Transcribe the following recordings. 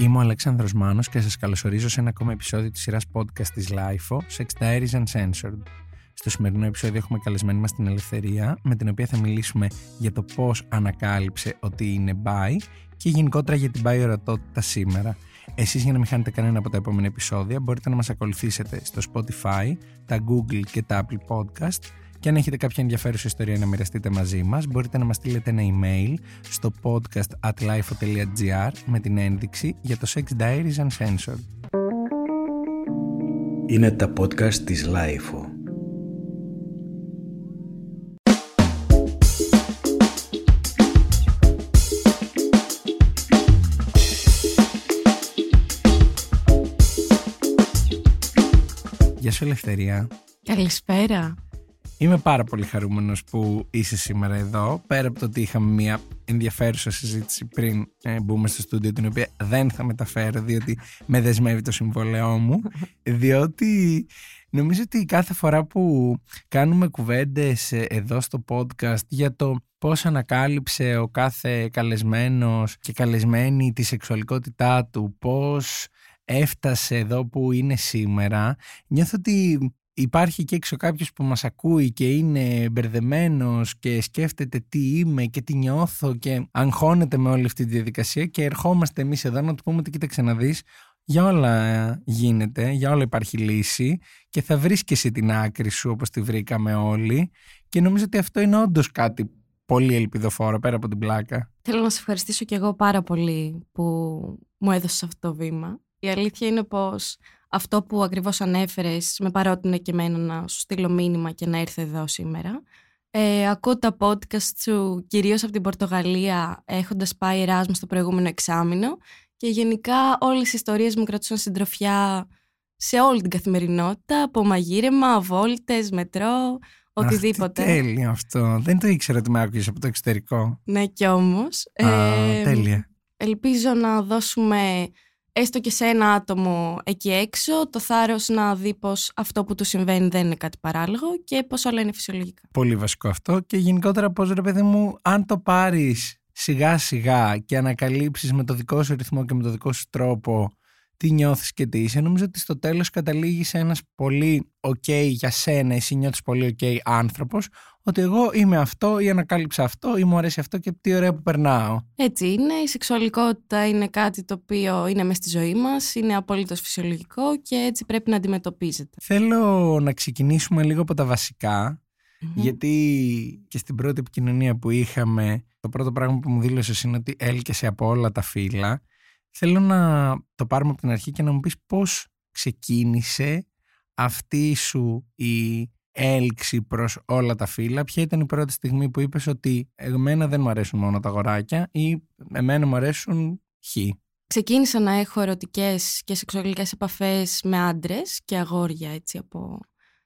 Είμαι ο Αλέξανδρος Μάνος και σας καλωσορίζω σε ένα ακόμα επεισόδιο της σειράς podcast της LIFO, Sex Diaries Uncensored. Στο σημερινό επεισόδιο έχουμε καλεσμένη μας την Ελευθερία, με την οποία θα μιλήσουμε για το πώς ανακάλυψε ότι είναι bi και γενικότερα για την bi ορατότητα σήμερα. Εσείς για να μην χάνετε κανένα από τα επόμενα επεισόδια μπορείτε να μας ακολουθήσετε στο Spotify, τα Google και τα Apple Podcast και αν έχετε κάποια ενδιαφέρουσα ιστορία να μοιραστείτε μαζί μας, μπορείτε να μας στείλετε ένα email στο podcast at lifeo.gr με την ένδειξη για το Sex Diaries Uncensored. Είναι τα podcast της Lifeo. Γεια σου Ελευθερία. Καλησπέρα. Είμαι πάρα πολύ χαρούμενος που είσαι σήμερα εδώ, πέρα από το ότι είχαμε μια ενδιαφέρουσα συζήτηση πριν ε, μπούμε στο στούντιο, την οποία δεν θα μεταφέρω διότι με δεσμεύει το συμβολέό μου, διότι νομίζω ότι κάθε φορά που κάνουμε κουβέντες ε, εδώ στο podcast για το πώς ανακάλυψε ο κάθε καλεσμένος και καλεσμένη τη σεξουαλικότητά του, πώς έφτασε εδώ που είναι σήμερα, νιώθω ότι υπάρχει και έξω κάποιος που μας ακούει και είναι μπερδεμένος και σκέφτεται τι είμαι και τι νιώθω και αγχώνεται με όλη αυτή τη διαδικασία και ερχόμαστε εμείς εδώ να του πούμε ότι κοίταξε να δεις για όλα γίνεται, για όλα υπάρχει λύση και θα βρεις και εσύ την άκρη σου όπως τη βρήκαμε όλοι και νομίζω ότι αυτό είναι όντως κάτι πολύ ελπιδοφόρο πέρα από την πλάκα. Θέλω να σε ευχαριστήσω και εγώ πάρα πολύ που μου έδωσες αυτό το βήμα. Η αλήθεια είναι πως αυτό που ακριβώς ανέφερες με παρότεινε και εμένα να σου στείλω μήνυμα και να έρθω εδώ σήμερα. Ε, ακούω τα podcast σου κυρίως από την Πορτογαλία έχοντας πάει Εράσμου στο προηγούμενο εξάμεινο και γενικά όλες οι ιστορίες μου κρατούσαν συντροφιά σε όλη την καθημερινότητα από μαγείρεμα, βόλτες, μετρό, οτιδήποτε. Αχ, τέλειο αυτό. Δεν το ήξερα ότι με άκουγες από το εξωτερικό. Ναι κι όμως. Α, ε, τέλεια. Ελπίζω να δώσουμε έστω και σε ένα άτομο εκεί έξω, το θάρρος να δει πως αυτό που του συμβαίνει δεν είναι κάτι παράλογο και πως όλα είναι φυσιολογικά. Πολύ βασικό αυτό και γενικότερα πως ρε παιδί μου αν το πάρεις σιγά σιγά και ανακαλύψεις με το δικό σου ρυθμό και με το δικό σου τρόπο τι νιώθεις και τι είσαι, νομίζω ότι στο τέλος καταλήγεις σε ένας πολύ ok για σένα, εσύ νιώθεις πολύ ok άνθρωπος, ότι εγώ είμαι αυτό ή ανακάλυψα αυτό ή μου αρέσει αυτό και τι ωραία που περνάω. Έτσι είναι, η σεξουαλικότητα είναι κάτι το οποίο είναι μέσα στη ζωή μας, είναι απολύτως φυσιολογικό και έτσι πρέπει να αντιμετωπίζεται. Θέλω να ξεκινήσουμε λίγο από τα βασικα γιατί και στην πρώτη επικοινωνία που είχαμε, το πρώτο πράγμα που μου δήλωσες είναι ότι έλκεσαι από όλα τα φύλλα. Θέλω να το πάρουμε από την αρχή και να μου πεις πώς ξεκίνησε αυτή σου η έλξη προς όλα τα φύλλα. Ποια ήταν η πρώτη στιγμή που είπες ότι εμένα δεν μου αρέσουν μόνο τα αγοράκια ή εμένα μου αρέσουν χ; Ξεκίνησα να έχω ερωτικές και σεξουαλικές επαφές με άντρες και αγόρια έτσι από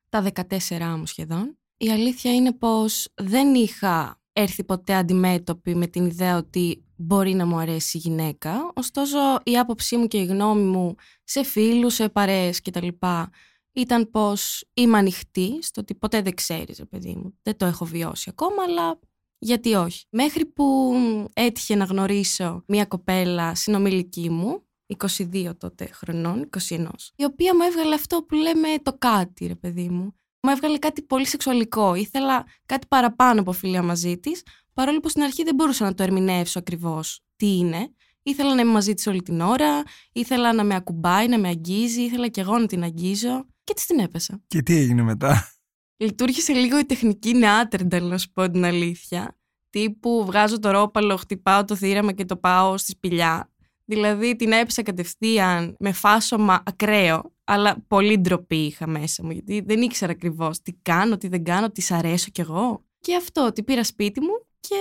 τα 14 μου σχεδόν. Η αλήθεια είναι πως δεν είχα έρθει ποτέ αντιμέτωπη με την ιδέα ότι μπορεί να μου αρέσει η γυναίκα. Ωστόσο η άποψή μου και η γνώμη μου σε φίλους, σε παρέες κτλ ήταν πως είμαι ανοιχτή στο ότι ποτέ δεν ξέρεις, παιδί μου. Δεν το έχω βιώσει ακόμα, αλλά γιατί όχι. Μέχρι που έτυχε να γνωρίσω μία κοπέλα συνομιλική μου, 22 τότε χρονών, 21, η οποία μου έβγαλε αυτό που λέμε το κάτι, ρε παιδί μου. Μου έβγαλε κάτι πολύ σεξουαλικό. Ήθελα κάτι παραπάνω από φιλία μαζί της, παρόλο που στην αρχή δεν μπορούσα να το ερμηνεύσω ακριβώς τι είναι. Ήθελα να είμαι μαζί της όλη την ώρα, ήθελα να με ακουμπάει, να με αγγίζει, ήθελα και εγώ να την αγγίζω και της την έπεσα. Και τι έγινε μετά; Λειτουργήσε λίγο η τεχνική νεάτερνταλ, να σου πω την αλήθεια. Τύπου βγάζω το ρόπαλο, χτυπάω το θύραμα και το πάω στη σπηλιά. Δηλαδή την έπεσα κατευθείαν με φάσομα ακραίο, αλλά πολύ ντροπή είχα μέσα μου, γιατί δεν ήξερα ακριβώς τι κάνω, τι δεν κάνω, τις σ' αρέσω κι εγώ. Και αυτό, ότι πήρα σπίτι μου και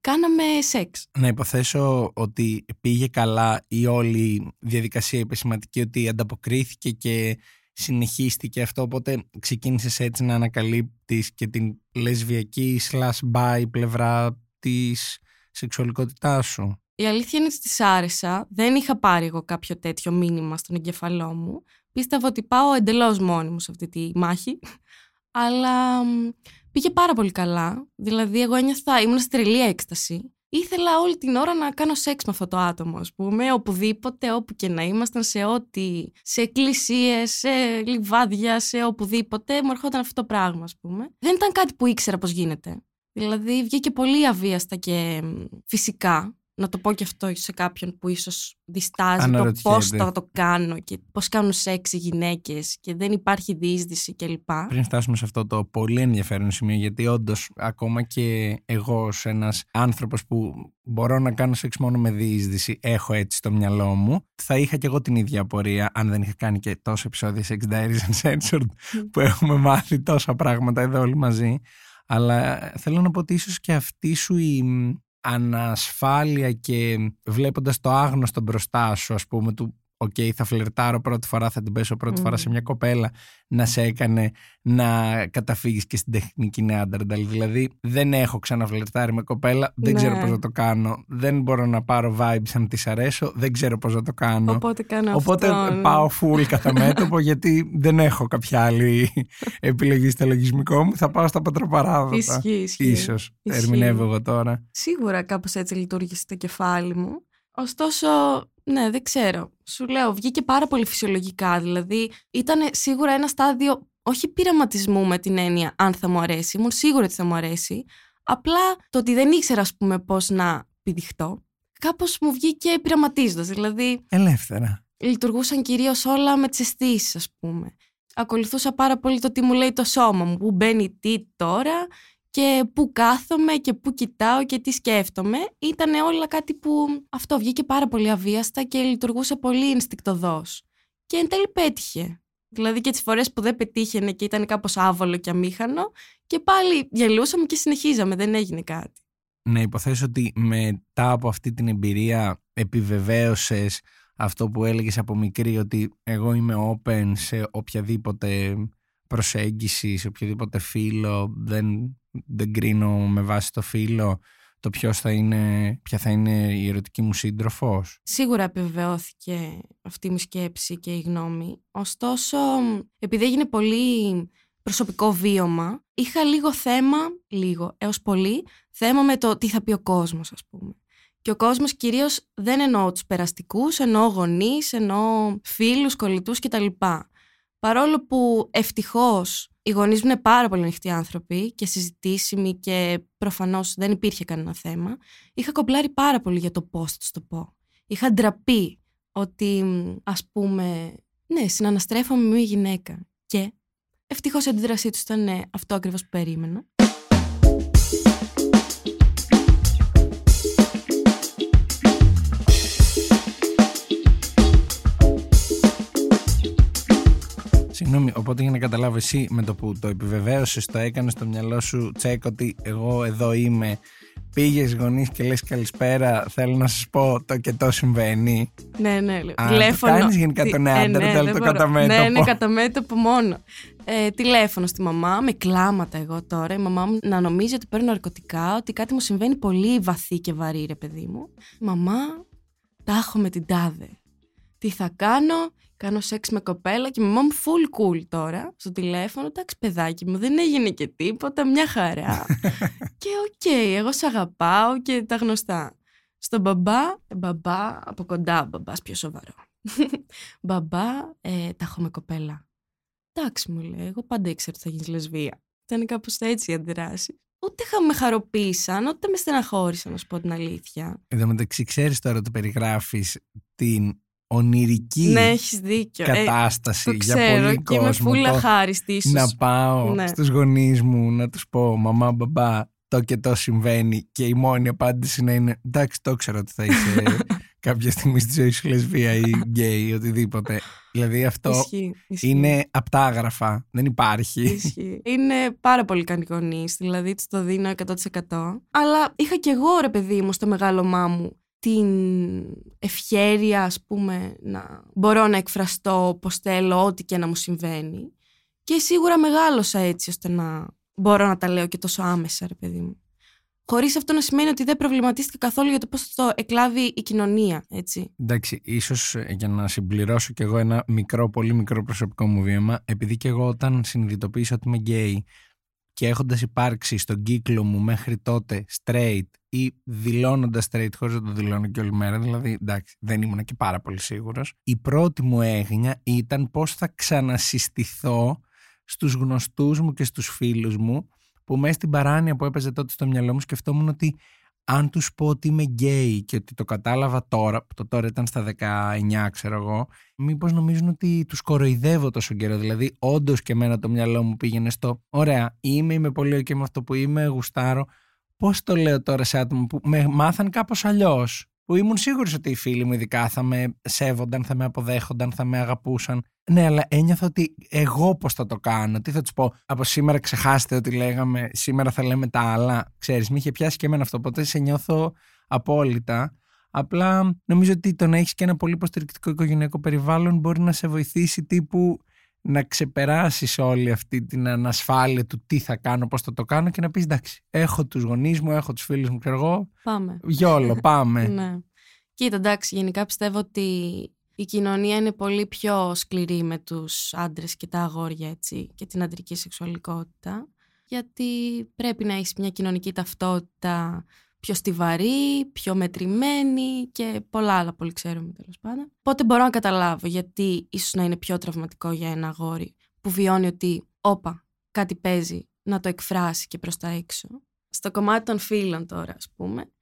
κάναμε σεξ. Να υποθέσω ότι πήγε καλά η όλη διαδικασία επισηματική, ότι ανταποκρίθηκε και συνεχίστηκε αυτό, οπότε ξεκίνησε έτσι να ανακαλύπτεις και την λεσβιακή slash bi πλευρά της σεξουαλικότητάς σου. Η αλήθεια είναι ότι της άρεσα. Δεν είχα πάρει εγώ κάποιο τέτοιο μήνυμα στον εγκεφαλό μου. Πίστευα ότι πάω εντελώς μόνη μου σε αυτή τη μάχη. Αλλά πήγε πάρα πολύ καλά. Δηλαδή, εγώ ένιωθα, ήμουν στη τρελή έκσταση. ήθελα όλη την ώρα να κάνω σεξ με αυτό το άτομο, ας πούμε, οπουδήποτε, όπου και να ήμασταν, σε ό,τι, σε εκκλησίες, σε λιβάδια, σε οπουδήποτε, μου ερχόταν αυτό το πράγμα, ας πούμε. Δεν ήταν κάτι που ήξερα πώς γίνεται. Δηλαδή βγήκε πολύ αβίαστα και φυσικά να το πω και αυτό σε κάποιον που ίσως διστάζει το πώς θα το κάνω και πώς κάνουν σεξ οι γυναίκες και δεν υπάρχει διείσδυση κλπ. Πριν φτάσουμε σε αυτό το πολύ ενδιαφέρον σημείο γιατί όντως ακόμα και εγώ ως ένας άνθρωπος που μπορώ να κάνω σεξ μόνο με διείσδυση έχω έτσι στο μυαλό μου θα είχα και εγώ την ίδια απορία αν δεν είχα κάνει και τόσα επεισόδια Sex Diaries Uncensored που έχουμε μάθει τόσα πράγματα εδώ όλοι μαζί. Αλλά θέλω να πω ότι ίσως και αυτή σου η ανασφάλεια και βλέποντας το άγνωστο μπροστά σου ας πούμε του OK, okay, θα φλερτάρω πρώτη φορά, θα την πέσω πρώτη φορά σε μια κοπέλα, να σε έκανε να καταφύγεις και στην τεχνική νεάντερνταλ. Δηλαδή, δεν έχω ξαναφλερτάρει με κοπέλα, δεν ξέρω ναι. πώς να το κάνω. Δεν μπορώ να πάρω vibes αν της αρέσω, δεν ξέρω πώς να το κάνω. Οπότε κάνω Οπότε αυτό, ναι. πάω full κατά μέτωπο, γιατί δεν έχω κάποια άλλη επιλογή στο λογισμικό μου. Θα πάω στα πατροπαράδοτα. Ισχύει, ισχύει. Ίσως, ερμηνεύω εγώ τώρα. Σίγουρα κάπως έτσι λειτουργήσε το κεφάλι μου. Ωστόσο, ναι, δεν ξέρω. Σου λέω, βγήκε πάρα πολύ φυσιολογικά. Δηλαδή, ήταν σίγουρα ένα στάδιο όχι πειραματισμού με την έννοια αν θα μου αρέσει. Ήμουν σίγουρη ότι θα μου αρέσει. Απλά το ότι δεν ήξερα, ας πούμε, πώς να πηδηχτώ, κάπως μου βγήκε πειραματίζοντας. Δηλαδή. Ελεύθερα. Λειτουργούσαν κυρίως όλα με τις αισθήσεις, ας πούμε. Ακολουθούσα πάρα πολύ το τι μου λέει το σώμα μου, που μπαίνει τι τώρα και πού κάθομαι και πού κοιτάω και τι σκέφτομαι. Ήταν όλα κάτι που αυτό βγήκε πάρα πολύ αβίαστα και λειτουργούσε πολύ ενστικτοδός. Και εν τέλει πέτυχε. Δηλαδή και τις φορές που δεν πετύχαινε και ήταν κάπως άβολο και αμήχανο και πάλι γελούσαμε και συνεχίζαμε, δεν έγινε κάτι. Να υποθέσω ότι μετά από αυτή την εμπειρία επιβεβαίωσες αυτό που έλεγες από μικρή ότι εγώ είμαι open σε οποιαδήποτε προσέγγιση, σε οποιοδήποτε φίλο, δεν δεν κρίνω με βάση το φίλο το ποιος θα είναι, ποια θα είναι η ερωτική μου σύντροφος. Σίγουρα επιβεβαιώθηκε αυτή η σκέψη και η γνώμη. Ωστόσο, επειδή έγινε πολύ προσωπικό βίωμα, είχα λίγο θέμα, λίγο έως πολύ, θέμα με το τι θα πει ο κόσμος ας πούμε. Και ο κόσμος κυρίως δεν εννοώ τους περαστικούς, εννοώ γονείς, εννοώ φίλους, κολλητούς κτλ. Παρόλο που ευτυχώς οι γονείς μου είναι πάρα πολύ ανοιχτοί άνθρωποι και συζητήσιμοι και προφανώς δεν υπήρχε κανένα θέμα. Είχα κομπλάρει πάρα πολύ για το πώ θα του το πω. Είχα ντραπεί ότι, ας πούμε, ναι, συναναστρέφομαι με μια γυναίκα. Και ευτυχώς η αντίδρασή τους ήταν ναι, αυτό ακριβώς που περίμενα. Συγγνώμη, οπότε για να καταλάβω εσύ με το που το επιβεβαίωσες, το έκανες στο μυαλό σου τσέκ ότι εγώ εδώ είμαι. Πήγες γονείς και λες καλησπέρα. Θέλω να σας πω το και το συμβαίνει. Ναι, ναι. Α, τηλέφωνο. Κάνεις γενικά το νεάντερ, ε, ναι, το κατά μέτωπο. Ναι, ναι, κατά μέτωπο μόνο. Ε, τηλέφωνο στη μαμά, με κλάματα εγώ τώρα. Η μαμά μου να νομίζει ότι παίρνω ναρκωτικά, ότι κάτι μου συμβαίνει πολύ βαθύ και βαρύ, ρε παιδί μου. Μαμά, τα έχω με την τάδε. Τι θα κάνω, κάνω σεξ με κοπέλα και μαμά μου full cool τώρα στο τηλέφωνο. Εντάξει, παιδάκι μου, δεν έγινε και τίποτα, μια χαρά. και OK, okay, εγώ σε αγαπάω και τα γνωστά. Στον μπαμπά, ε, μπαμπά, από κοντά μπαμπάς πιο σοβαρό. μπαμπά, ε, τα έχω με κοπέλα. Εντάξει, μου λέει, εγώ πάντα ήξερα ότι θα γίνεις λεσβία. Ήταν κάπως έτσι η αντιδράση. Ούτε με χαροποίησαν, ούτε με στεναχώρησαν, να σου πω την αλήθεια. Εν τω μεταξύ, ξέρεις τώρα το περιγράφεις την ονειρική ναι, έχεις δίκιο. Ε, κατάσταση ε, για πολύ και κόσμο. Είμαι χάριστη Να πάω ναι. στους γονείς μου να τους πω μαμά μπαμπά το και το συμβαίνει και η μόνη απάντηση να είναι εντάξει το ξέρω ότι θα είσαι κάποια στιγμή στη ζωή σου λεσβία ή γκέι ή οτιδήποτε. Δηλαδή αυτό ισχύει, ισχύει. είναι απτάγραφα, δεν υπάρχει. Ισχύει. Είναι πάρα πολύ καλοί γονεί, δηλαδή της το δίνω 100%. Αλλά είχα κι εγώ ρε παιδί μου στο μεγάλο μου την ευχέρεια, ας πούμε, να μπορώ να εκφραστώ όπως θέλω, ό,τι και να μου συμβαίνει. Και σίγουρα μεγάλωσα έτσι, ώστε να μπορώ να τα λέω και τόσο άμεσα, ρε παιδί μου. Χωρίς αυτό να σημαίνει ότι δεν προβληματίστηκα καθόλου για το πώς θα το εκλάβει η κοινωνία, έτσι. Εντάξει, ίσως ε, για να συμπληρώσω κι εγώ ένα μικρό, πολύ μικρό προσωπικό μου βίωμα, επειδή και εγώ όταν συνειδητοποίησα ότι είμαι γκέι και έχοντας υπάρξει στον κύκλο μου μέχρι τότε straight ή δηλώνοντας straight χωρίς να το δηλώνω και όλη μέρα, δηλαδή εντάξει δεν ήμουν και πάρα πολύ σίγουρος, η πρώτη μου έγνοια ήταν πώς θα ξανασυστηθώ στους γνωστούς μου και στους φίλους μου που μέσα στην παράνοια που έπαιζε τότε στο μυαλό μου σκεφτόμουν ότι αν τους πω ότι είμαι γκέι και ότι το κατάλαβα τώρα, που το τώρα ήταν στα 19 ξέρω εγώ, μήπως νομίζουν ότι τους κοροϊδεύω τόσο καιρό. Δηλαδή όντως και εμένα το μυαλό μου πήγαινε στο «Ωραία, είμαι, είμαι πολύ ok με αυτό που είμαι, γουστάρω». Πώς το λέω τώρα σε άτομα που με μάθαν κάπως αλλιώς; Που ήμουν σίγουρη ότι οι φίλοι μου ειδικά θα με σέβονταν, θα με αποδέχονταν, θα με αγαπούσαν. Ναι, αλλά ένιωθα ότι εγώ πώς θα το κάνω. Τι θα τους πω, Από σήμερα ξεχάστε ότι λέγαμε, σήμερα θα λέμε τα άλλα. Ξέρεις, με είχε πιάσει και εμένα αυτό. Οπότε σε νιώθω απόλυτα. Απλά νομίζω ότι το να έχεις και ένα πολύ υποστηρικτικό οικογενειακό περιβάλλον μπορεί να σε βοηθήσει τύπου να ξεπεράσεις όλη αυτή την ανασφάλεια του τι θα κάνω, πώς θα το κάνω και να πεις εντάξει, έχω τους γονείς μου, έχω τους φίλους μου και εγώ. Πάμε. Γιόλο, πάμε. ναι. Κοίτα, εντάξει, γενικά πιστεύω ότι η κοινωνία είναι πολύ πιο σκληρή με τους άντρες και τα αγόρια έτσι, και την αντρική σεξουαλικότητα γιατί πρέπει να έχεις μια κοινωνική ταυτότητα πιο στιβαρή, πιο μετρημένη και πολλά άλλα πολύ ξέρουμε τέλος πάντων. Οπότε μπορώ να καταλάβω γιατί ίσως να είναι πιο τραυματικό για ένα αγόρι που βιώνει ότι όπα κάτι παίζει να το εκφράσει και προς τα έξω. Στο κομμάτι των φίλων τώρα ας πούμε,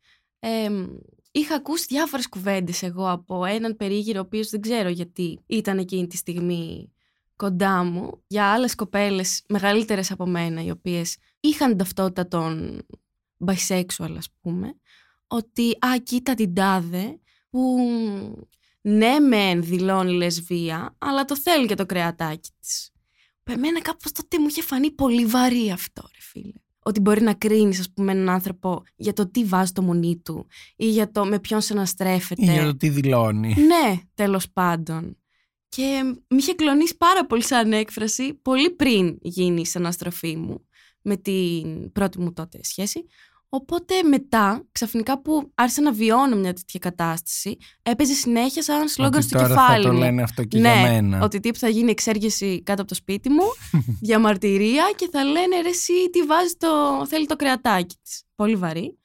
είχα ακούσει διάφορες κουβέντες εγώ από έναν περίγυρο ο οποίος δεν ξέρω γιατί ήταν εκείνη τη στιγμή κοντά μου για άλλες κοπέλες μεγαλύτερες από μένα οι οποίες είχαν ταυτότητα των bisexual ας πούμε, ότι α, κοίτα την τάδε που ναι μεν δηλώνει λεσβία, αλλά το θέλει και το κρεατάκι της. Που εμένα κάπως τότε μου είχε φανεί πολύ βαρύ αυτό ρε φίλε. Ότι μπορεί να κρίνεις, ας πούμε, έναν άνθρωπο για το τι βάζει στο μουνί του ή για το με ποιον συναναστρέφεται. Ή για το τι δηλώνει. Ναι, τέλος πάντων. Και με είχε κλονίσει πάρα πολύ σαν έκφραση πολύ πριν γίνει η συναναστροφή μου με την πρώτη μου τότε σχέση. Οπότε μετά, ξαφνικά που άρχισα να βιώνω μια τέτοια κατάσταση, έπαιζε συνέχεια σαν σλόγκαν στο κεφάλι θα μου. το λένε αυτό και ναι, για μένα. ότι τύπου θα γίνει εξέγερση κάτω από το σπίτι μου, διαμαρτυρία και θα λένε ρε εσύ τι βάζεις το, θέλει το κρεατάκι της. Πολύ βαρύ.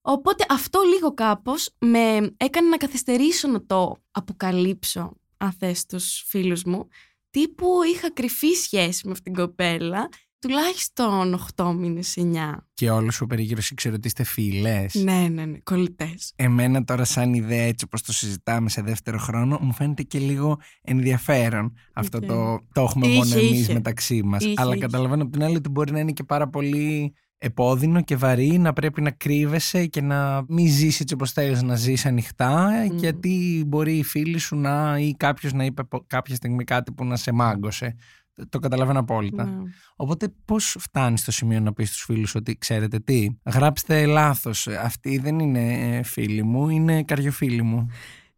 Οπότε αυτό λίγο κάπως με έκανε να καθυστερήσω να το αποκαλύψω, αν θες, τους φίλους μου. Τύπου είχα κρυφή σχέση με αυτήν την κοπέλα τουλάχιστον 8 μήνες, 9. Και όλο σου περίγυρο ήξερε ότι είστε φίλες. Ναι, ναι, ναι, κολλητές. Εμένα τώρα, σαν ιδέα, έτσι όπως το συζητάμε σε δεύτερο χρόνο, μου φαίνεται και λίγο ενδιαφέρον αυτό το, το έχουμε Είχε, μόνο εμεί είχε. μεταξύ μας. Είχε, Αλλά είχε. καταλαβαίνω από την άλλη ότι μπορεί να είναι και πάρα πολύ επώδυνο και βαρύ να πρέπει να κρύβεσαι και να μην ζήσει έτσι όπως θέλεις να ζεις ανοιχτά Μμμ. γιατί μπορεί η φίλη σου να ή κάποιος να είπε πο- κάποια στιγμή κάτι που να σε μάγκωσε. Το- Το καταλαβαίνω απόλυτα. Ναι. Οπότε πώς φτάνεις στο σημείο να πεις στους φίλους ότι ξέρετε τι, γράψτε λάθος, αυτή δεν είναι ε, φίλη μου, είναι καριοφίλη μου.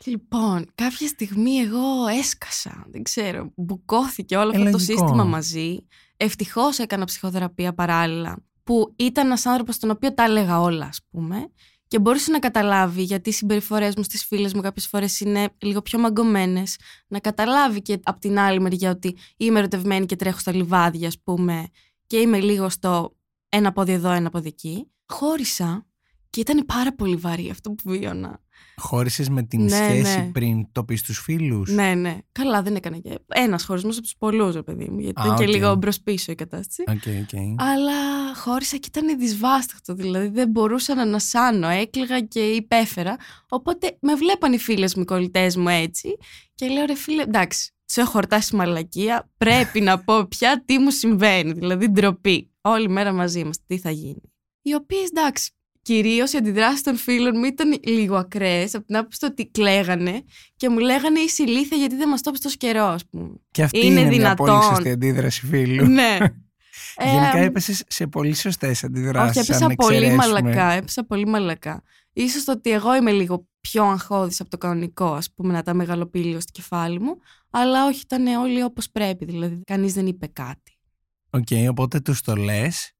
Λοιπόν, κάποια στιγμή εγώ έσκασα, δεν ξέρω, μπουκώθηκε όλο Ε, αυτό το λογικό. σύστημα μαζί. Ευτυχώς έκανα ψυχοθεραπεία παράλληλα, που ήταν ένας άνθρωπος τον οποίο τα έλεγα όλα, ας πούμε, και μπορούσε να καταλάβει γιατί οι συμπεριφορές μου στις φίλες μου κάποιες φορές είναι λίγο πιο μαγκωμένες. Να καταλάβει και από την άλλη μεριά ότι είμαι ερωτευμένη και τρέχω στα λιβάδια, ας πούμε, και είμαι λίγο στο ένα πόδι εδώ, ένα πόδι εκεί. Χώρισα και ήταν πάρα πολύ βαρύ αυτό που βίωνα. Χώρισες με την Ναι, σχέση ναι. πριν το πεις στους φίλους; Ναι, ναι. Καλά, δεν έκανα και. Ένας χωρισμός από τους πολλούς, ρε παιδί μου. Γιατί Α, ήταν και οκ. λίγο μπρος-πίσω η κατάσταση. OK, OK. Αλλά χώρισα και ήταν δυσβάσταχτο. Δηλαδή δεν μπορούσα να ανασάνω. Έκλαιγα και υπέφερα. Οπότε με βλέπαν οι φίλες μου, οι κολλητές μου έτσι. Και λέω ρε φίλε, εντάξει, τους έχω χορτάσει μαλακία. Πρέπει να πω πια τι μου συμβαίνει. Δηλαδή ντροπή. Όλη μέρα μαζί είμαστε. Τι θα γίνει. Οι οποίες εντάξει. Κυρίως οι αντιδράσεις των φίλων μου ήταν λίγο ακραίες από την άποψη του ότι κλαίγανε και μου λέγανε είσαι ηλίθεια γιατί δεν μας το είπες τόσο καιρό, ας πούμε. Και αυτή Είναι είναι, μια πολύ δυνατόν. σωστή αντίδραση φίλου. ναι. Γενικά Ε, έπεσες σε πολύ σωστές αντιδράσεις. Όχι, έπεσα πολύ μαλακά. Έπεσα πολύ μαλακά. Ίσως το ότι εγώ είμαι λίγο πιο αγχώδης από το κανονικό, ας πούμε, να τα μεγαλοποιεί λίγο στο κεφάλι μου. Αλλά όχι, ήταν όλοι όπως πρέπει. Δηλαδή, κανείς δεν είπε κάτι. Οκ, οπότε τους το λες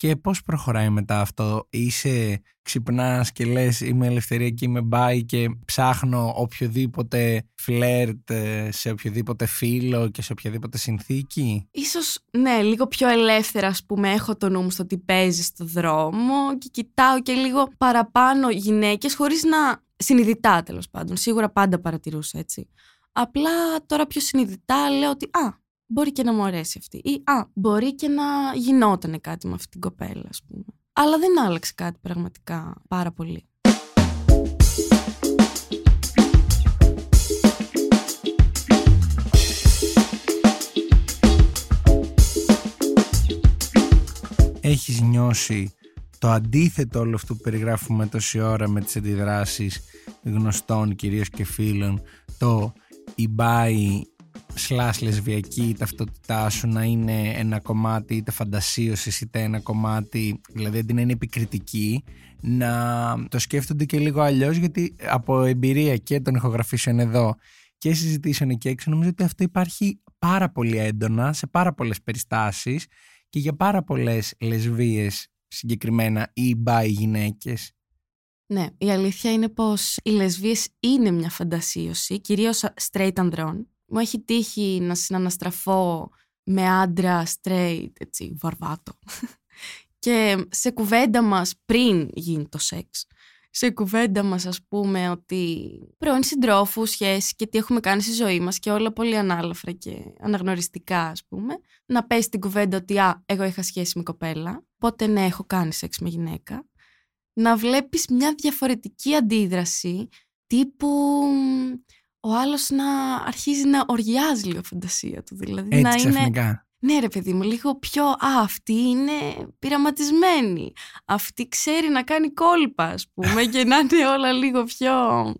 Και πώς προχωράει μετά αυτό, είσαι ξυπνάς και λες είμαι ελευθερία και είμαι bi και ψάχνω οποιοδήποτε φλερτ ε, σε οποιοδήποτε φίλο και σε οποιαδήποτε συνθήκη; Ίσως ναι, λίγο πιο ελεύθερα ας πούμε έχω το νου μου στο τι παίζει στο δρόμο και κοιτάω και λίγο παραπάνω γυναίκες χωρίς να συνειδητά τέλος πάντων. Σίγουρα πάντα παρατηρούσα έτσι. Απλά τώρα πιο συνειδητά λέω ότι α, μπορεί και να μου αρέσει αυτή. Ή α, μπορεί και να γινόταν κάτι με αυτή την κοπέλα, ας πούμε. Αλλά δεν άλλαξε κάτι πραγματικά πάρα πολύ. Έχεις νιώσει το αντίθετο όλο αυτό που περιγράφουμε τόση ώρα με τις αντιδράσεις γνωστών κυρίως και φίλων το η μπάι σλάς λεσβιακή ταυτότητά σου να είναι ένα κομμάτι είτε φαντασίωσης είτε ένα κομμάτι δηλαδή αντί να είναι επικριτική να το σκέφτονται και λίγο αλλιώς γιατί από εμπειρία και των ηχογραφήσεων εδώ και συζητήσεων εκεί έξω νομίζω ότι αυτό υπάρχει πάρα πολύ έντονα σε πάρα πολλές περιστάσεις και για πάρα πολλές λεσβίες συγκεκριμένα ή μπάι γυναίκες ναι, η αλήθεια είναι πως οι λεσβίες είναι μια φαντασίωση, κυρίως straight ανδρών. Μου έχει τύχει να συναναστραφώ με άντρα straight, έτσι, βαρβάτο. Και σε κουβέντα μας πριν γίνει το σεξ, σε κουβέντα μας ας πούμε ότι πρώην συντρόφου, σχέση και τι έχουμε κάνει στη ζωή μας και όλα πολύ ανάλαφρα και αναγνωριστικά ας πούμε, να πέσει την κουβέντα ότι α, εγώ είχα σχέση με κοπέλα, πότε ναι έχω κάνει σεξ με γυναίκα να βλέπεις μια διαφορετική αντίδραση τύπου ο άλλος να αρχίζει να οριάζει λίγο φαντασία του. Δηλαδή Έτσι να ξαφνικά. είναι. Ναι, ρε παιδί μου, λίγο πιο. Α, αυτή είναι πειραματισμένη. Αυτή ξέρει να κάνει κόλπα, ας πούμε, και να είναι όλα λίγο πιο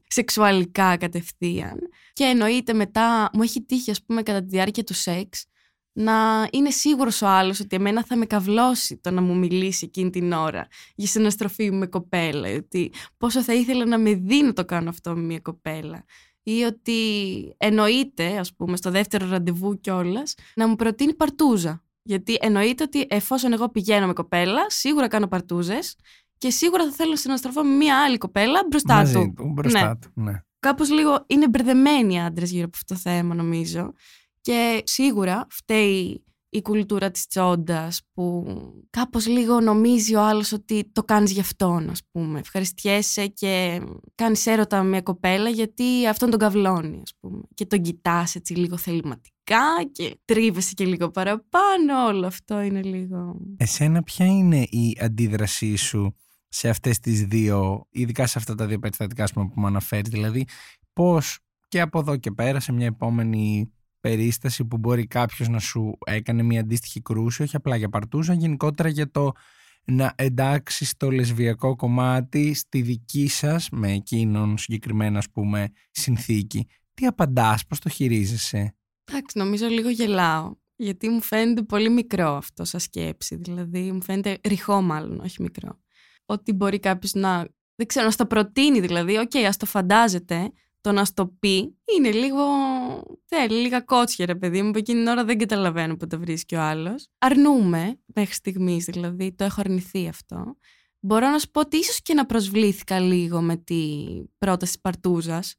σεξουαλικά κατευθείαν. Και εννοείται μετά, μου έχει τύχει, ας πούμε, κατά τη διάρκεια του σεξ, να είναι σίγουρος ο άλλος ότι εμένα θα με καυλώσει το να μου μιλήσει εκείνη την ώρα για συναστροφή μου με κοπέλα, ότι πόσο θα ήθελα να με δει να το κάνω αυτό με μια κοπέλα ή ότι εννοείται, ας πούμε, στο δεύτερο ραντεβού κιόλας, να μου προτείνει παρτούζα. Γιατί εννοείται ότι εφόσον εγώ πηγαίνω με κοπέλα, σίγουρα κάνω παρτούζες και σίγουρα θα θέλω να συναστροφώ με μια άλλη κοπέλα μπροστά Μαζί του. του μπροστά Ναι. του, ναι. Κάπως λίγο είναι μπερδεμένοι οι άντρες γύρω από αυτό το θέμα, νομίζω. Και σίγουρα φταίει η κουλτούρα της τσόντας που κάπως λίγο νομίζει ο άλλος ότι το κάνεις γι' αυτόν ας πούμε. Ευχαριστιέσαι και κάνεις έρωτα με μια κοπέλα γιατί αυτόν τον καυλώνει ας πούμε. Και τον κοιτάς έτσι λίγο θεληματικά και τρίβεσαι και λίγο παραπάνω. Όλο αυτό είναι λίγο... Εσένα ποια είναι η αντίδρασή σου σε αυτές τις δύο, ειδικά σε αυτά τα δύο περιστατικά ας πούμε, που μου αναφέρεις; Δηλαδή πώς και από εδώ και πέρα σε μια επόμενη περίσταση που μπορεί κάποιος να σου έκανε μια αντίστοιχη κρούση, όχι απλά για παρτούζα, γενικότερα για το να εντάξει το λεσβιακό κομμάτι στη δική σας, με εκείνον συγκεκριμένα ας πούμε, συνθήκη. Τι απαντάς, πώς το χειρίζεσαι; Εντάξει, νομίζω λίγο γελάω. Γιατί μου φαίνεται πολύ μικρό αυτό σαν σκέψη. Δηλαδή, μου φαίνεται ρηχό μάλλον, όχι μικρό. Ότι μπορεί κάποιος να. Δεν ξέρω, να στο προτείνει δηλαδή. OK, okay, ας το φαντάζεται. Το να στο πει είναι λίγο. Θέλει λίγα κότσια, ρε παιδί μου. που εκείνη την ώρα δεν καταλαβαίνω που το βρίσκει ο άλλος. Αρνούμαι μέχρι στιγμής, δηλαδή. Το έχω αρνηθεί αυτό. Μπορώ να σου πω ότι ίσως και να προσβλήθηκα λίγο με τη πρόταση της παρτούζας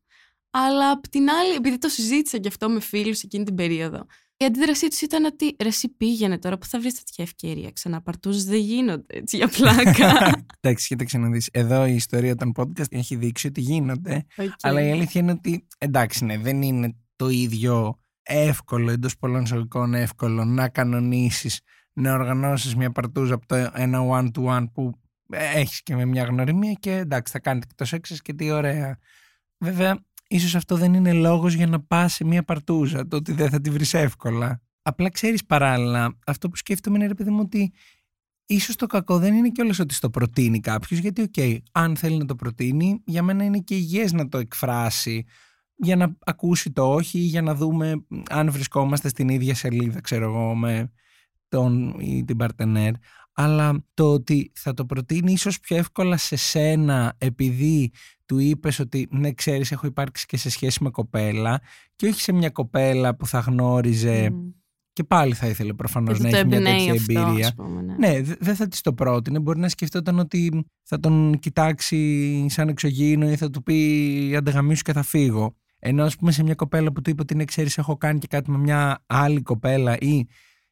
αλλά απ' την άλλη, επειδή το συζήτησα και αυτό με φίλους εκείνη την περίοδο, η αντίδρασή τους ήταν ότι ρε, εσύ πήγαινε τώρα που θα βρεις τέτοια ευκαιρία. Ξανά παρτούζες δεν γίνονται έτσι για πλάκα. Εντάξει, κοίταξε να δει. Εδώ η ιστορία των podcast έχει δείξει ότι γίνονται. okay. Αλλά η αλήθεια είναι ότι εντάξει, ναι, δεν είναι το ίδιο εύκολο εντός πολλών εισαγωγικών εύκολο να κανονίσεις να οργανώσεις μια παρτούζα από το ένα one-to-one που έχεις και με μια γνωριμία και εντάξει, θα κάνετε και το σεξ και τι ωραία. Βέβαια, ίσως αυτό δεν είναι λόγος για να πας σε μια παρτούζα, το ότι δεν θα τη βρεις εύκολα. Απλά ξέρεις παράλληλα, αυτό που σκέφτομαι είναι ρε παιδί μου ότι ίσως το κακό δεν είναι κιόλας ότι στο προτείνει κάποιος, γιατί OK, okay, αν θέλει να το προτείνει, για μένα είναι και υγιές να το εκφράσει, για να ακούσει το όχι, για να δούμε αν βρισκόμαστε στην ίδια σελίδα, ξέρω εγώ, με τον ή την παρτενέρ. Αλλά το ότι θα το προτείνει ίσως πιο εύκολα σε σένα επειδή του είπες ότι ναι ξέρεις έχω υπάρξει και σε σχέση με κοπέλα και όχι σε μια κοπέλα που θα γνώριζε Mm. και πάλι θα ήθελε προφανώς Και να το έχει μια εμπνέει τέτοια αυτό, εμπειρία. ας πούμε, ναι. Ναι, δε- δεν θα της το πρότεινε. Μπορεί να σκεφτόταν ότι θα τον κοιτάξει σαν εξωγήινο ή θα του πει αντεγαμίσου και θα φύγω. Ενώ, ας πούμε, σε μια κοπέλα που του είπε ότι είναι, ξέρεις, έχω κάνει και κάτι με μια άλλη κοπέλα ή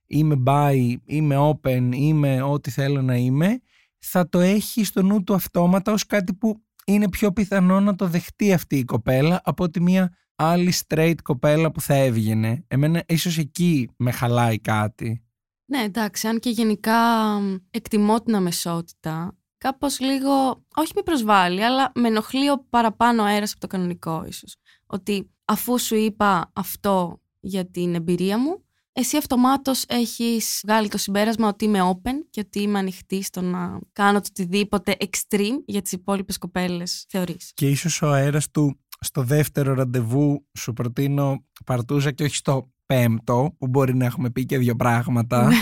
είμαι bi, είμαι open, είμαι ό,τι θέλω να είμαι, θα το έχει στο νου του αυτόματα ως κάτι που είναι πιο πιθανό να το δεχτεί αυτή η κοπέλα από ότι μια άλλη straight κοπέλα που θα έβγαινε. Εμένα ίσως εκεί με χαλάει κάτι. Ναι, εντάξει, αν και γενικά μ, εκτιμώ την αμεσότητα, κάπως λίγο, όχι με προσβάλλει, αλλά με ενοχλεί ο παραπάνω αέρας από το κανονικό ίσως. Ότι αφού σου είπα αυτό για την εμπειρία μου, εσύ αυτομάτως έχεις βγάλει το συμπέρασμα ότι είμαι open και ότι είμαι ανοιχτή στο να κάνω το οτιδήποτε extreme για τις υπόλοιπες κοπέλες θεωρείς; Και ίσως ο αέρας του στο δεύτερο ραντεβού σου προτείνω παρτούζα και όχι στο πέμπτο που μπορεί να έχουμε πει και δύο πράγματα Ναι,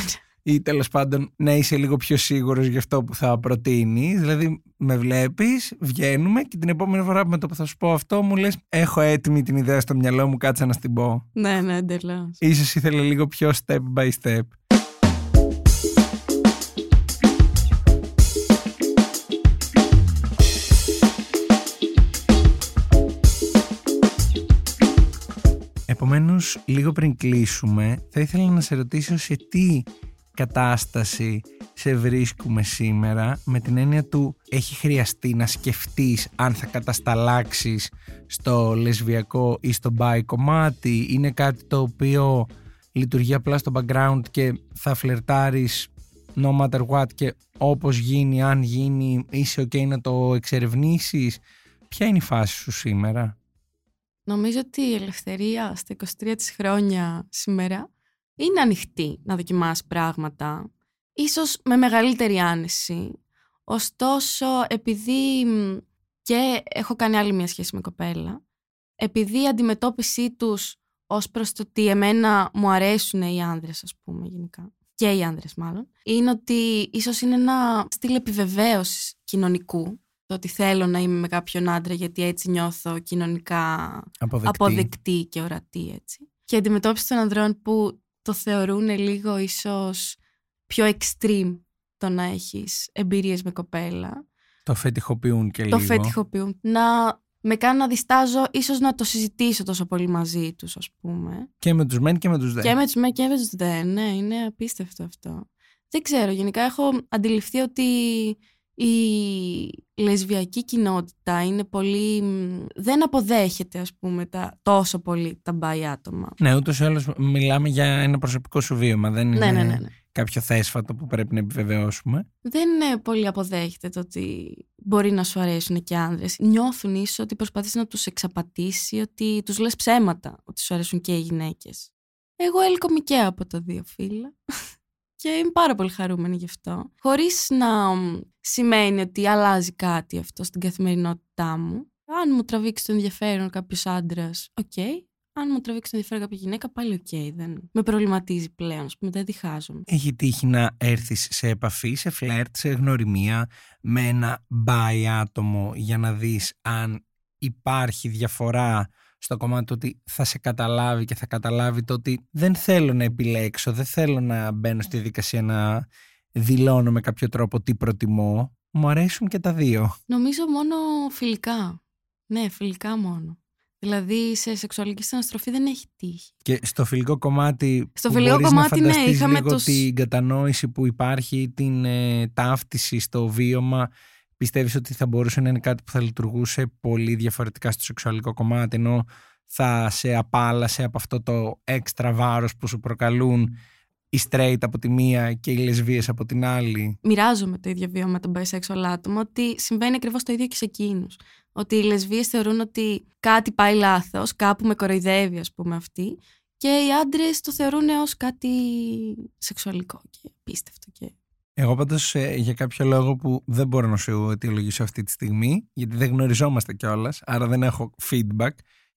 ή τέλος πάντων να είσαι λίγο πιο σίγουρος για αυτό που θα προτείνεις. Δηλαδή με βλέπεις, βγαίνουμε και την επόμενη φορά με το που θα σου πω αυτό μου λες έχω έτοιμη την ιδέα στο μυαλό μου κάτσε να στην πω. ναι, ναι, εντελώς. Ίσως ήθελε λίγο πιο step by step. Επομένως, λίγο πριν κλείσουμε, θα ήθελα να σε ρωτήσω σε τι κατάσταση σε βρίσκουμε σήμερα με την έννοια του έχει χρειαστεί να σκεφτείς αν θα κατασταλάξεις στο λεσβιακό ή στο bi κομμάτι. Είναι κάτι το οποίο λειτουργεί απλά στο background και θα φλερτάρεις no matter what και όπως γίνει, αν γίνει είσαι ok να το εξερευνήσεις. Ποια είναι η φάση σου σήμερα; Νομίζω ότι η ελευθερία στα 23 της χρόνια σήμερα είναι ανοιχτή να δοκιμάσει πράγματα, ίσως με μεγαλύτερη άνεση. Ωστόσο, επειδή μ, και έχω κάνει άλλη μια σχέση με κοπέλα, επειδή η αντιμετώπιση τους ως προς το ότι εμένα μου αρέσουν οι άνδρες, ας πούμε, γενικά, και οι άνδρες μάλλον, είναι ότι ίσως είναι ένα στυλ επιβεβαίωσης κοινωνικού, το ότι θέλω να είμαι με κάποιον άντρα γιατί έτσι νιώθω κοινωνικά αποδεκτή. αποδεκτή και ορατή έτσι. Και η αντιμετώπιση των ανδρών που το θεωρούν λίγο ίσως πιο extreme το να έχεις εμπειρίες με κοπέλα. το φετιχοποιούν και Το λίγο φετιχοποιούν. Να με κάνουν να διστάζω ίσως να το συζητήσω τόσο πολύ μαζί τους ας πούμε. και με τους μεν και με τους δε Και με τους με και με τους δε. Ναι, είναι απίστευτο αυτό. Δεν ξέρω, γενικά έχω αντιληφθεί ότι η λεσβιακή κοινότητα είναι πολύ... μ, δεν αποδέχεται ας πούμε τα, τόσο πολύ τα μπάι άτομα. ναι ούτως ή άλλως μιλάμε για ένα προσωπικό σου βίωμα δεν είναι Ναι, ναι, ναι, ναι. κάποιο θέσφατο που πρέπει να επιβεβαιώσουμε Δεν ε, πολύ αποδέχεται το ότι μπορεί να σου αρέσουν και άνδρες. Νιώθουν ίσως ότι προσπαθείς να τους εξαπατήσει, ότι τους λες ψέματα, ότι σου αρέσουν και οι γυναίκες. Εγώ έλκομαι και από τα δύο φύλα και είμαι πάρα πολύ χαρούμενη γι' αυτό. Χωρίς να μ, σημαίνει ότι αλλάζει κάτι αυτό στην καθημερινότητά μου. Αν μου τραβήξει το ενδιαφέρον κάποιος άντρας, οκ. Αν μου τραβήξει το ενδιαφέρον κάποια γυναίκα, πάλι οκ. Δεν με προβληματίζει πλέον, ας πούμε, δεν διχάζομαι. έχει τύχει να έρθεις σε επαφή, σε φλερτ, σε γνωριμία με ένα bi άτομο για να δεις αν υπάρχει διαφορά στο κομμάτι του ότι θα σε καταλάβει και θα καταλάβει το ότι δεν θέλω να επιλέξω, δεν θέλω να μπαίνω στη δικασία να δηλώνω με κάποιο τρόπο τι προτιμώ. Μου αρέσουν και τα δύο. Νομίζω μόνο φιλικά. Ναι, φιλικά μόνο. Δηλαδή σε σεξουαλική συναστροφή δεν έχει τύχει. Και στο φιλικό κομμάτι Στο που φιλικό μπορείς κομμάτι, να ναι, φανταστείς είχαμε λίγο τους- την κατανόηση που υπάρχει, την ε, ταύτιση στο βίωμα πιστεύεις ότι θα μπορούσε να είναι κάτι που θα λειτουργούσε πολύ διαφορετικά στο σεξουαλικό κομμάτι ενώ θα σε απάλασε από αυτό το έξτρα βάρος που σου προκαλούν οι straight από τη μία και οι λεσβίες από την άλλη; Μοιράζομαι το ίδιο βίωμα με τον bisexual άτομο ότι συμβαίνει ακριβώς το ίδιο και σε εκείνους. Ότι οι λεσβείε θεωρούν ότι κάτι πάει λάθος, κάπου με κοροϊδεύει, ας πούμε, αυτή. Και οι άντρες το θεωρούν ως κάτι σεξουαλικό και απίστευτο. Και... Εγώ πάντως ε, για κάποιο λόγο που δεν μπορώ να σου αιτιολογήσω αυτή τη στιγμή γιατί δεν γνωριζόμαστε κιόλας, άρα δεν έχω feedback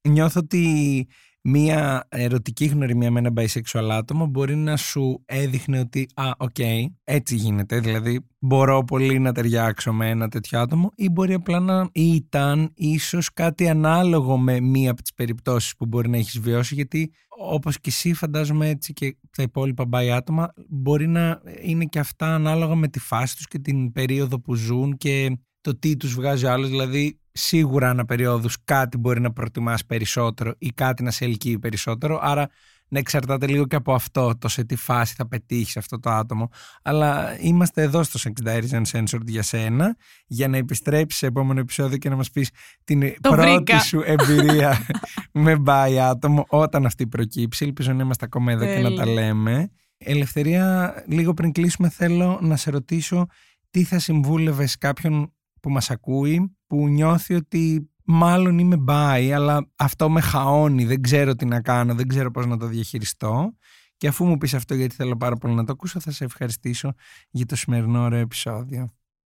νιώθω ότι μία ερωτική γνωριμία με ένα bisexual άτομο μπορεί να σου έδειχνε ότι «Α, οκ, έτσι γίνεται». Δηλαδή, μπορώ πολύ να ταιριάξω με ένα τέτοιο άτομο ή μπορεί απλά να ήταν ίσως κάτι ανάλογο με μία από τις περιπτώσεις που μπορεί να έχεις βιώσει γιατί όπως και εσύ φαντάζομαι έτσι και τα υπόλοιπα bi άτομα μπορεί να είναι και αυτά ανάλογα με τη φάση τους και την περίοδο που ζουν και το τι τους βγάζει ο άλλος δηλαδή σίγουρα ανά περιόδους κάτι μπορεί να προτιμάς περισσότερο ή κάτι να σε ελκύει περισσότερο άρα να εξαρτάται λίγο και από αυτό το σε τι φάση θα πετύχεις αυτό το άτομο. Αλλά είμαστε εδώ στο Sex Diaries and Censored για σένα, για να επιστρέψεις σε επόμενο επεισόδιο και να μας πεις την πρώτη σου εμπειρία με μπάι άτομο όταν αυτή προκύψει. Ελπίζω να είμαστε ακόμα εδώ και να τα λέμε. Ελευθερία, λίγο πριν κλείσουμε θέλω να σε ρωτήσω τι θα συμβούλευες κάποιον που μας ακούει, που νιώθει ότι μάλλον είμαι μπάι, αλλά αυτό με χαώνει, δεν ξέρω τι να κάνω, δεν ξέρω πώς να το διαχειριστώ. Και αφού μου πεις αυτό γιατί θέλω πάρα πολύ να το ακούσω, θα σε ευχαριστήσω για το σημερινό ωραίο επεισόδιο.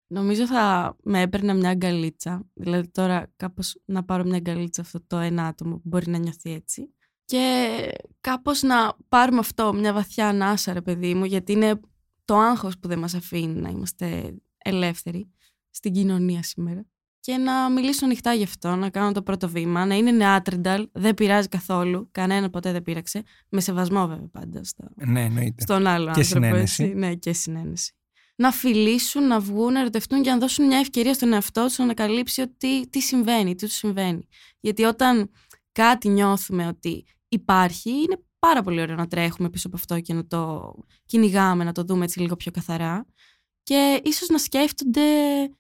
Νομίζω θα με έπαιρνα μια αγκαλίτσα. Δηλαδή τώρα κάπως να πάρω μια αγκαλίτσα αυτό το ένα άτομο που μπορεί να νιώθει έτσι. Και κάπως να πάρουμε αυτό, μια βαθιά ανάσα ρε παιδί μου, γιατί είναι το άγχος που δεν μας αφήνει να είμαστε ελεύθεροι στην κοινωνία σήμερα και να μιλήσω ανοιχτά γι' αυτό, να κάνω το πρώτο βήμα, να είναι νεάτρινταλ, δεν πειράζει καθόλου, κανένα ποτέ δεν πείραξε, με σεβασμό βέβαια πάντα στο, ναι, εννοείται. στον άλλο και άνθρωπο. Συνένεση. Έτσι. Ναι, και συνένεση. Να φιλήσουν, να βγουν, να ερωτευτούν και να δώσουν μια ευκαιρία στον εαυτό τους να ανακαλύψει ότι τι συμβαίνει, τι τους συμβαίνει. Γιατί όταν κάτι νιώθουμε ότι υπάρχει, είναι πάρα πολύ ωραίο να τρέχουμε πίσω από αυτό και να το κυνηγάμε, να το δούμε έτσι λίγο πιο καθαρά και ίσως να σκέφτονται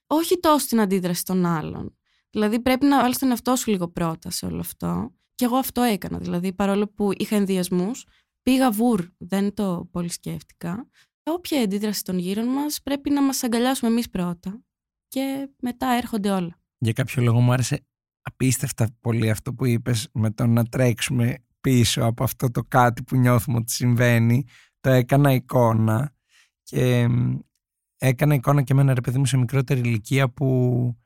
όχι τόσο την αντίδραση των άλλων. Δηλαδή πρέπει να βάλεις τον εαυτό σου λίγο πρώτα σε όλο αυτό. Και εγώ αυτό έκανα. Δηλαδή παρόλο που είχα ενδιασμούς, πήγα βουρ, δεν το πολύ σκέφτηκα. Όποια αντίδραση των γύρων μας πρέπει να μας αγκαλιάσουμε εμείς πρώτα και μετά έρχονται όλα. Για κάποιο λόγο μου άρεσε απίστευτα πολύ αυτό που είπες με το να τρέξουμε πίσω από αυτό το κάτι που νιώθουμε ότι συμβαίνει. Το έκανα εικόνα και έκανα εικόνα και με ένα ρε παιδί μου σε μικρότερη ηλικία που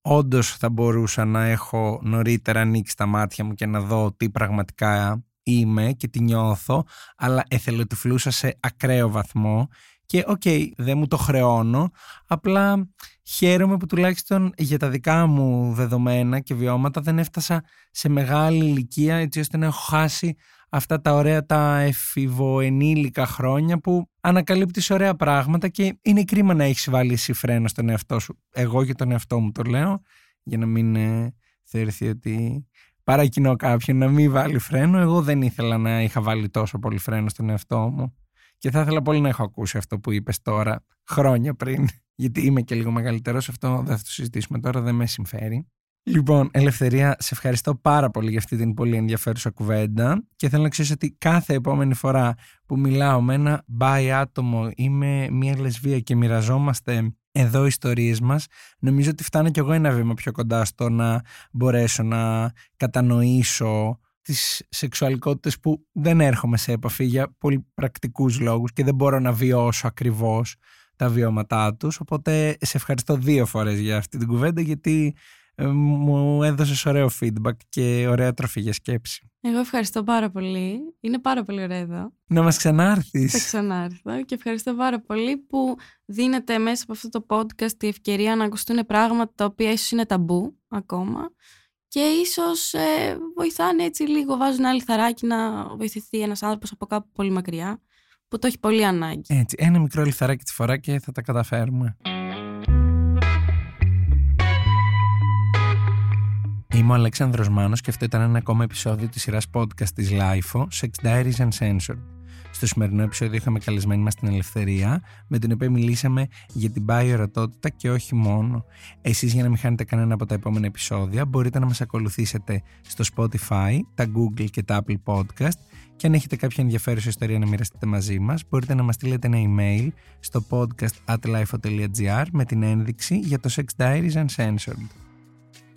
όντως θα μπορούσα να έχω νωρίτερα ανοίξει τα μάτια μου και να δω τι πραγματικά είμαι και τι νιώθω, αλλά εθελοτυφλούσα σε ακραίο βαθμό και OK, okay, δεν μου το χρεώνω, απλά χαίρομαι που τουλάχιστον για τα δικά μου δεδομένα και βιώματα δεν έφτασα σε μεγάλη ηλικία έτσι ώστε να έχω χάσει αυτά τα ωραία τα εφηβοενήλικα χρόνια που ανακαλύπτεις ωραία πράγματα και είναι κρίμα να έχεις βάλει εσύ φρένο στον εαυτό σου. Εγώ και τον εαυτό μου το λέω για να μην ε, θεωρηθεί ότι παρακινώ κάποιον να μην βάλει φρένο. Εγώ δεν ήθελα να είχα βάλει τόσο πολύ φρένο στον εαυτό μου και θα ήθελα πολύ να έχω ακούσει αυτό που είπες τώρα χρόνια πριν γιατί είμαι και λίγο μεγαλύτερος, αυτό δεν θα το συζητήσουμε τώρα, δεν με συμφέρει. Λοιπόν, Ελευθερία, σε ευχαριστώ πάρα πολύ για αυτή την πολύ ενδιαφέρουσα κουβέντα και θέλω να ξέρεις ότι κάθε επόμενη φορά που μιλάω με ένα μπάι άτομο ή με μια λεσβία και μοιραζόμαστε εδώ ιστορίες μας, νομίζω ότι φτάνω κι εγώ ένα βήμα πιο κοντά στο να μπορέσω να κατανοήσω τις σεξουαλικότητες που δεν έρχομαι σε επαφή για πολύ πρακτικούς λόγους και δεν μπορώ να βιώσω ακριβώς τα βιώματά τους. Οπότε σε ευχαριστώ δύο φορές για αυτή την κουβέντα γιατί ε, μου έδωσες ωραίο feedback και ωραία τροφή για σκέψη. Εγώ ευχαριστώ πάρα πολύ. Είναι πάρα πολύ ωραίο εδώ. Να μας ξανάρθεις. Θα ξανάρθω και ευχαριστώ πάρα πολύ που δίνετε μέσα από αυτό το podcast τη ευκαιρία να ακουστούν πράγματα τα οποία ίσως είναι ταμπού ακόμα και ίσως ε, βοηθάνε έτσι λίγο, βάζουν ένα λιθαράκι να βοηθηθεί ένας άνθρωπος από κάπου πολύ μακριά που το έχει πολύ ανάγκη. Έτσι, ένα μικρό λιθαράκι τη φορά και θα τα καταφέρουμε. Είμαι ο Αλέξανδρος Μάνος και αυτό ήταν ένα ακόμα επεισόδιο της σειράς podcast της LIFO, Sex Diaries Uncensored. Στο σημερινό επεισόδιο είχαμε καλεσμένη μας την Ελευθερία, με την οποία μιλήσαμε για την πάει ερωτότητα και όχι μόνο. Εσείς για να μην χάνετε κανένα από τα επόμενα επεισόδια μπορείτε να μας ακολουθήσετε στο Spotify, τα Google και τα Apple Podcast και αν έχετε κάποια ενδιαφέρουσα ιστορία να μοιραστείτε μαζί μας μπορείτε να μας στείλετε ένα email στο podcast at με την ένδειξη για το Sex Diaries Uncensored.